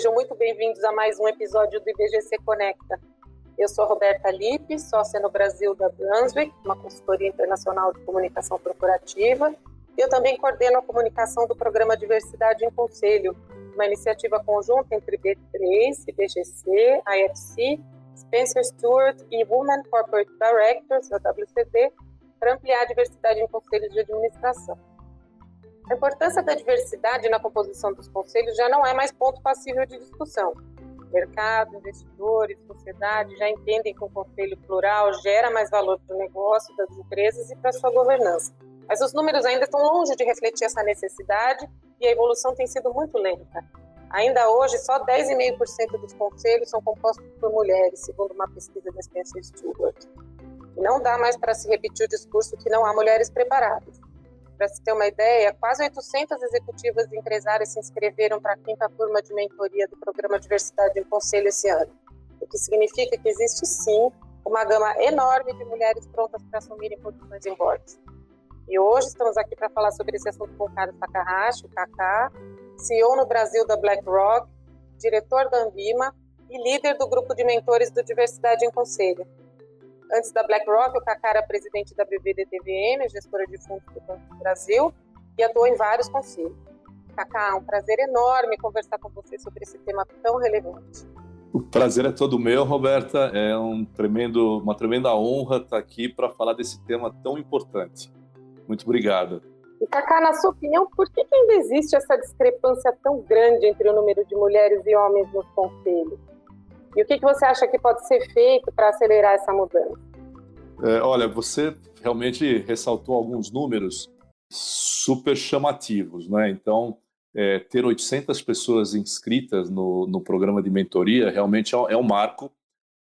sejam muito bem-vindos a mais um episódio do IBGC Conecta. Eu sou Roberta Lippe, sócia no Brasil da Brunswick, uma consultoria internacional de comunicação corporativa. Eu também coordeno a comunicação do programa Diversidade em Conselho, uma iniciativa conjunta entre B3, IBGC, IFC, Spencer Stewart e Women Corporate Directors, a WCD, para ampliar a diversidade em conselhos de administração. A importância da diversidade na composição dos conselhos já não é mais ponto passível de discussão. Mercado, investidores, sociedade já entendem que um conselho plural gera mais valor para o negócio das empresas e para sua governança. Mas os números ainda estão longe de refletir essa necessidade e a evolução tem sido muito lenta. Ainda hoje, só 10,5% dos conselhos são compostos por mulheres, segundo uma pesquisa da Spencer Stewart. E não dá mais para se repetir o discurso que não há mulheres preparadas. Para se ter uma ideia, quase 800 executivas e empresárias se inscreveram para a quinta turma de mentoria do programa Diversidade em Conselho esse ano, o que significa que existe sim uma gama enorme de mulheres prontas para assumirem posições em boards. E hoje estamos aqui para falar sobre esse assunto com o Carlos Takahashi, Kaká, CEO no Brasil da BlackRock, diretor da Ambima e líder do grupo de mentores do Diversidade em Conselho. Antes da BlackRock, o Kaká era presidente da BVD-TVM, gestora de fundos do Banco do Brasil, e atuou em vários conselhos. Kaká, é um prazer enorme conversar com você sobre esse tema tão relevante. O prazer é todo meu, Roberta. É um tremendo, uma tremenda honra estar aqui para falar desse tema tão importante. Muito obrigado. E, Kaká, na sua opinião, por que ainda existe essa discrepância tão grande entre o número de mulheres e homens nos conselhos? E o que, que você acha que pode ser feito para acelerar essa mudança? É, olha, você realmente ressaltou alguns números super chamativos, né? Então, é, ter 800 pessoas inscritas no, no programa de mentoria realmente é, é um marco,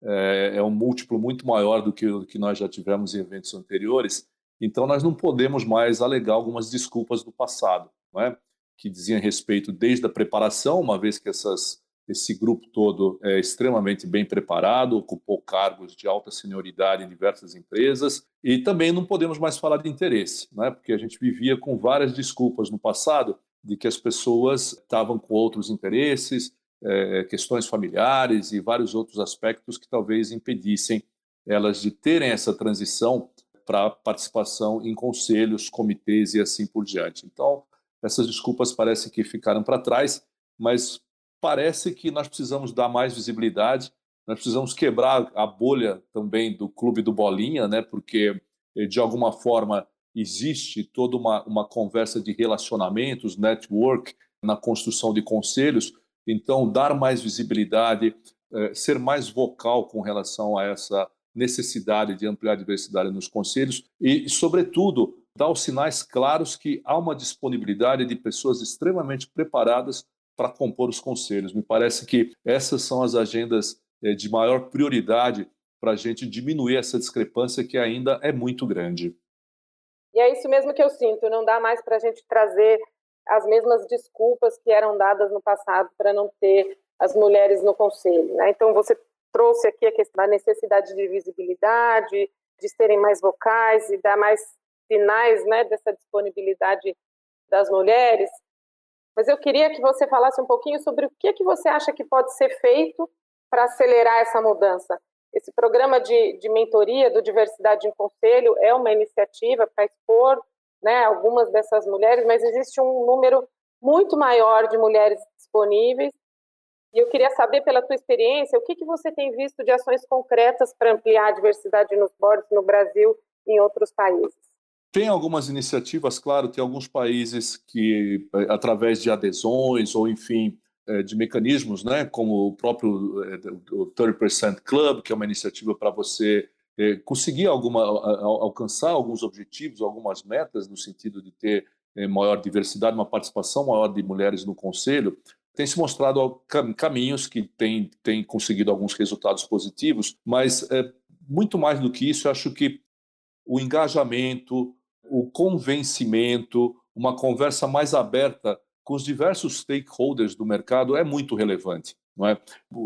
é, é, um múltiplo muito maior do que, que nós já tivemos em eventos anteriores. Então, nós não podemos mais alegar algumas desculpas do passado, não é? que diziam respeito desde a preparação, uma vez que essas esse grupo todo é extremamente bem preparado, ocupou cargos de alta senioridade em diversas empresas e também não podemos mais falar de interesse, né? porque a gente vivia com várias desculpas no passado de que as pessoas estavam com outros interesses, é, questões familiares e vários outros aspectos que talvez impedissem elas de terem essa transição para participação em conselhos, comitês e assim por diante. Então, essas desculpas parecem que ficaram para trás, mas parece que nós precisamos dar mais visibilidade, nós precisamos quebrar a bolha também do clube do Bolinha, né? porque eh, de alguma forma existe toda uma, uma conversa de relacionamentos, network, na construção de conselhos. Então, dar mais visibilidade, eh, ser mais vocal com relação a essa necessidade de ampliar a diversidade nos conselhos e, sobretudo, dar os sinais claros que há uma disponibilidade de pessoas extremamente preparadas para compor os conselhos. Me parece que essas são as agendas eh, de maior prioridade para a gente diminuir essa discrepância que ainda é muito grande. E é isso mesmo que eu sinto, não dá mais para a gente trazer as mesmas desculpas que eram dadas no passado para não ter as mulheres no conselho. Né? Então, você trouxe aqui a questão da necessidade de visibilidade, de serem mais vocais e dar mais sinais né, dessa disponibilidade das mulheres. Mas eu queria que você falasse um pouquinho sobre o que, que você acha que pode ser feito para acelerar essa mudança. Esse programa de, de mentoria do Diversidade em Conselho é uma iniciativa para expor né, algumas dessas mulheres, mas existe um número muito maior de mulheres disponíveis. E eu queria saber, pela tua experiência, o que, que você tem visto de ações concretas para ampliar a diversidade nos boards no Brasil e em outros países. Tem algumas iniciativas, claro, tem alguns países que, eh, através de adesões ou, enfim, eh, de mecanismos, né, como o próprio eh, o 30% Club, que é uma iniciativa para você conseguir alguma, alcançar alguns objetivos, algumas metas, no sentido de ter maior diversidade, uma participação maior de mulheres no conselho, tem se mostrado caminhos que têm, têm conseguido alguns resultados positivos, mas é, muito mais do que isso, eu acho que o engajamento, o convencimento, uma conversa mais aberta com os diversos stakeholders do mercado é muito relevante. Não é?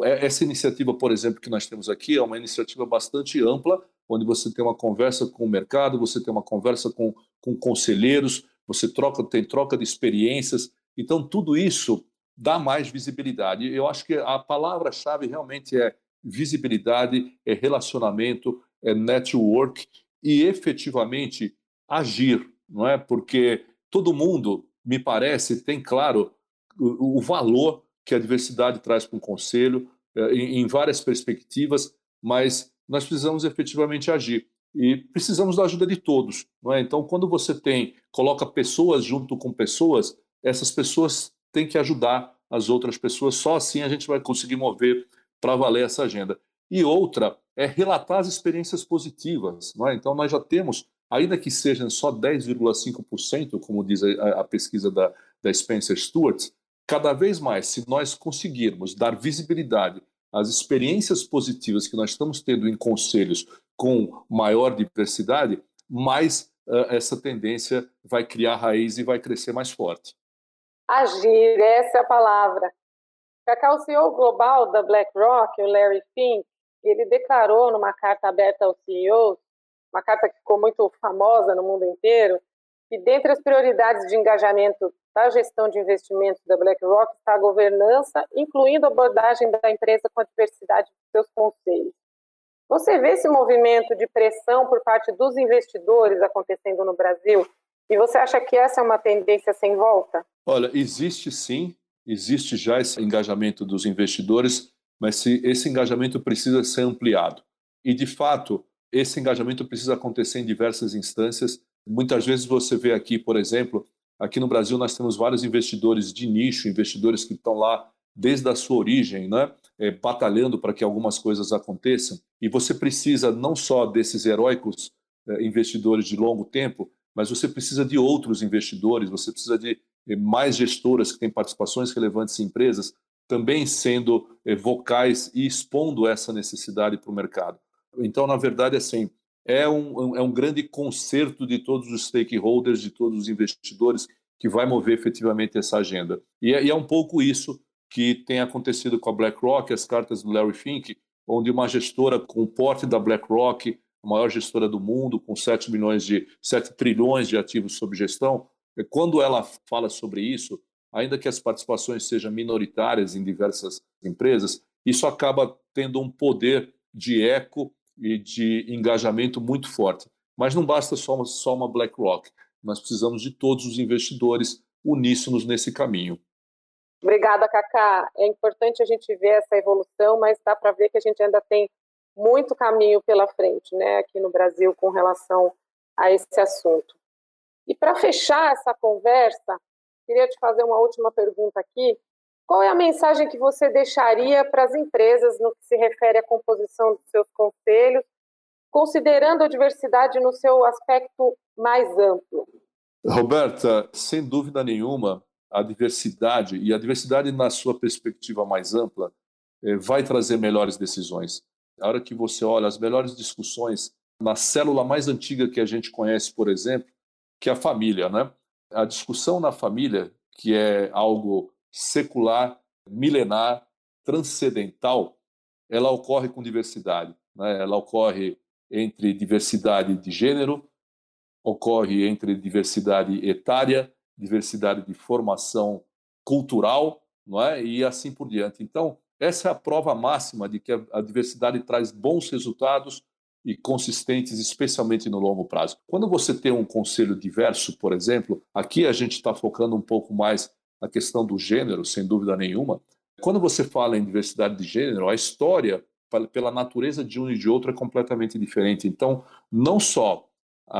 é? Essa iniciativa, por exemplo, que nós temos aqui é uma iniciativa bastante ampla, onde você tem uma conversa com o mercado, você tem uma conversa com, com conselheiros, você troca, tem troca de experiências. Então, tudo isso dar mais visibilidade. Eu acho que a palavra-chave realmente é visibilidade, é relacionamento, é network e efetivamente agir, não é? Porque todo mundo, me parece, tem claro o, o valor que a diversidade traz para um conselho é, em, em várias perspectivas, mas nós precisamos efetivamente agir e precisamos da ajuda de todos, não é? Então, quando você tem coloca pessoas junto com pessoas, essas pessoas têm que ajudar as outras pessoas. Só assim a gente vai conseguir mover para valer essa agenda. E outra é relatar as experiências positivas. Não é? Então, nós já temos, ainda que sejam só 10,5%, como diz a, a pesquisa da, da Spencer Stewart, cada vez mais, se nós conseguirmos dar visibilidade às experiências positivas que nós estamos tendo em conselhos com maior diversidade, mais uh, essa tendência vai criar raiz e vai crescer mais forte. Agir, essa é a palavra. Cacau, o CEO global da BlackRock, o Larry Fink, ele declarou numa carta aberta aos CEOs, uma carta que ficou muito famosa no mundo inteiro, que dentre as prioridades de engajamento da gestão de investimentos da BlackRock está a governança, incluindo a abordagem da empresa com a diversidade de seus conselhos. Você vê esse movimento de pressão por parte dos investidores acontecendo no Brasil e você acha que essa é uma tendência sem volta? Olha, existe sim, existe já esse engajamento dos investidores, mas se esse engajamento precisa ser ampliado. E, de fato, esse engajamento precisa acontecer em diversas instâncias. Muitas vezes você vê aqui, por exemplo, aqui no Brasil nós temos vários investidores de nicho, investidores que estão lá desde a sua origem, né? É, batalhando para que algumas coisas aconteçam. E você precisa não só desses heróicos é, investidores de longo tempo, mas você precisa de outros investidores, você precisa de mais gestoras que têm participações relevantes em empresas, também sendo eh, vocais e expondo essa necessidade para o mercado. Então, na verdade, assim, é um, é um grande concerto de todos os stakeholders, de todos os investidores, que vai mover efetivamente essa agenda. E é, e é um pouco isso que tem acontecido com a BlackRock, as cartas do Larry Fink, onde uma gestora com o porte da BlackRock, a maior gestora do mundo, com 7 milhões de 7 trilhões de ativos sob gestão, quando ela fala sobre isso, ainda que as participações sejam minoritárias em diversas empresas, isso acaba tendo um poder de eco e de engajamento muito forte. Mas não basta só uma, só uma BlackRock, nós precisamos de todos os investidores uníssonos nesse caminho. Obrigada, Cacá. É importante a gente ver essa evolução, mas dá para ver que a gente ainda tem muito caminho pela frente, né, aqui no Brasil com relação a esse assunto. E para fechar essa conversa, queria te fazer uma última pergunta aqui. Qual é a mensagem que você deixaria para as empresas no que se refere à composição dos seus conselhos, considerando a diversidade no seu aspecto mais amplo? Roberta, sem dúvida nenhuma, a diversidade, e a diversidade na sua perspectiva mais ampla, eh, vai trazer melhores decisões. A hora que você olha as melhores discussões na célula mais antiga que a gente conhece, por exemplo, que é a família, né? A discussão na família, que é algo secular, milenar, transcendental, ela ocorre com diversidade, né? Ela ocorre entre diversidade de gênero, ocorre entre diversidade etária, diversidade de formação cultural, não é? E assim por diante. Então, essa é a prova máxima de que a diversidade traz bons resultados e consistentes, especialmente no longo prazo. Quando você tem um conselho diverso, por exemplo, aqui a gente está focando um pouco mais na questão do gênero, sem dúvida nenhuma. Quando você fala em diversidade de gênero, a história, pela natureza de um e de outro, é completamente diferente. Então, não só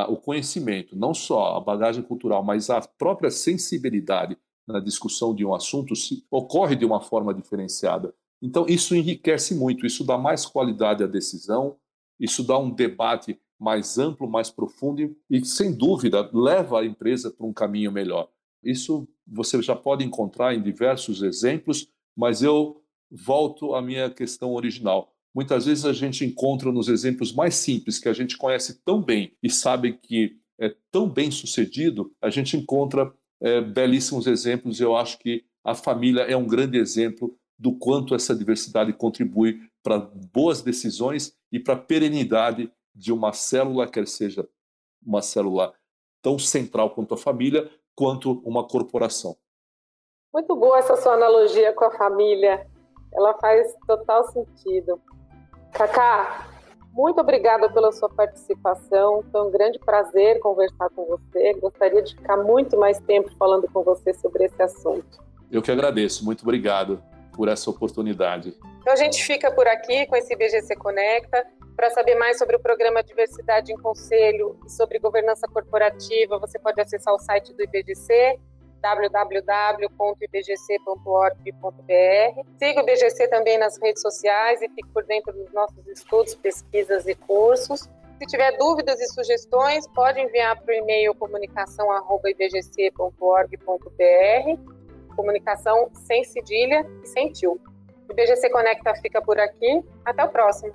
o conhecimento, não só a bagagem cultural, mas a própria sensibilidade na discussão de um assunto ocorre de uma forma diferenciada. Então, isso enriquece muito, isso dá mais qualidade à decisão, isso dá um debate mais amplo, mais profundo e, sem dúvida, leva a empresa para um caminho melhor. Isso você já pode encontrar em diversos exemplos, mas eu volto à minha questão original. Muitas vezes a gente encontra nos exemplos mais simples, que a gente conhece tão bem e sabe que é tão bem sucedido, a gente encontra é, belíssimos exemplos. Eu acho que a família é um grande exemplo do quanto essa diversidade contribui para boas decisões e para a perenidade de uma célula, quer seja uma célula tão central quanto a família, quanto uma corporação. Muito boa essa sua analogia com a família. Ela faz total sentido. Cacá, muito obrigada pela sua participação. Foi um grande prazer conversar com você. Gostaria de ficar muito mais tempo falando com você sobre esse assunto. Eu que agradeço. Muito obrigado por essa oportunidade. Então a gente fica por aqui com esse IBGC Conecta. Para saber mais sobre o programa Diversidade em Conselho e sobre governança corporativa, você pode acessar o site do IBGC, www.ibgc.org.br. Siga o IBGC também nas redes sociais e fique por dentro dos nossos estudos, pesquisas e cursos. Se tiver dúvidas e sugestões, pode enviar para o e-mail comunicação.ibgc.org.br. Comunicação sem cedilha e sem tio. O IBGC Conecta fica por aqui. Até o próximo.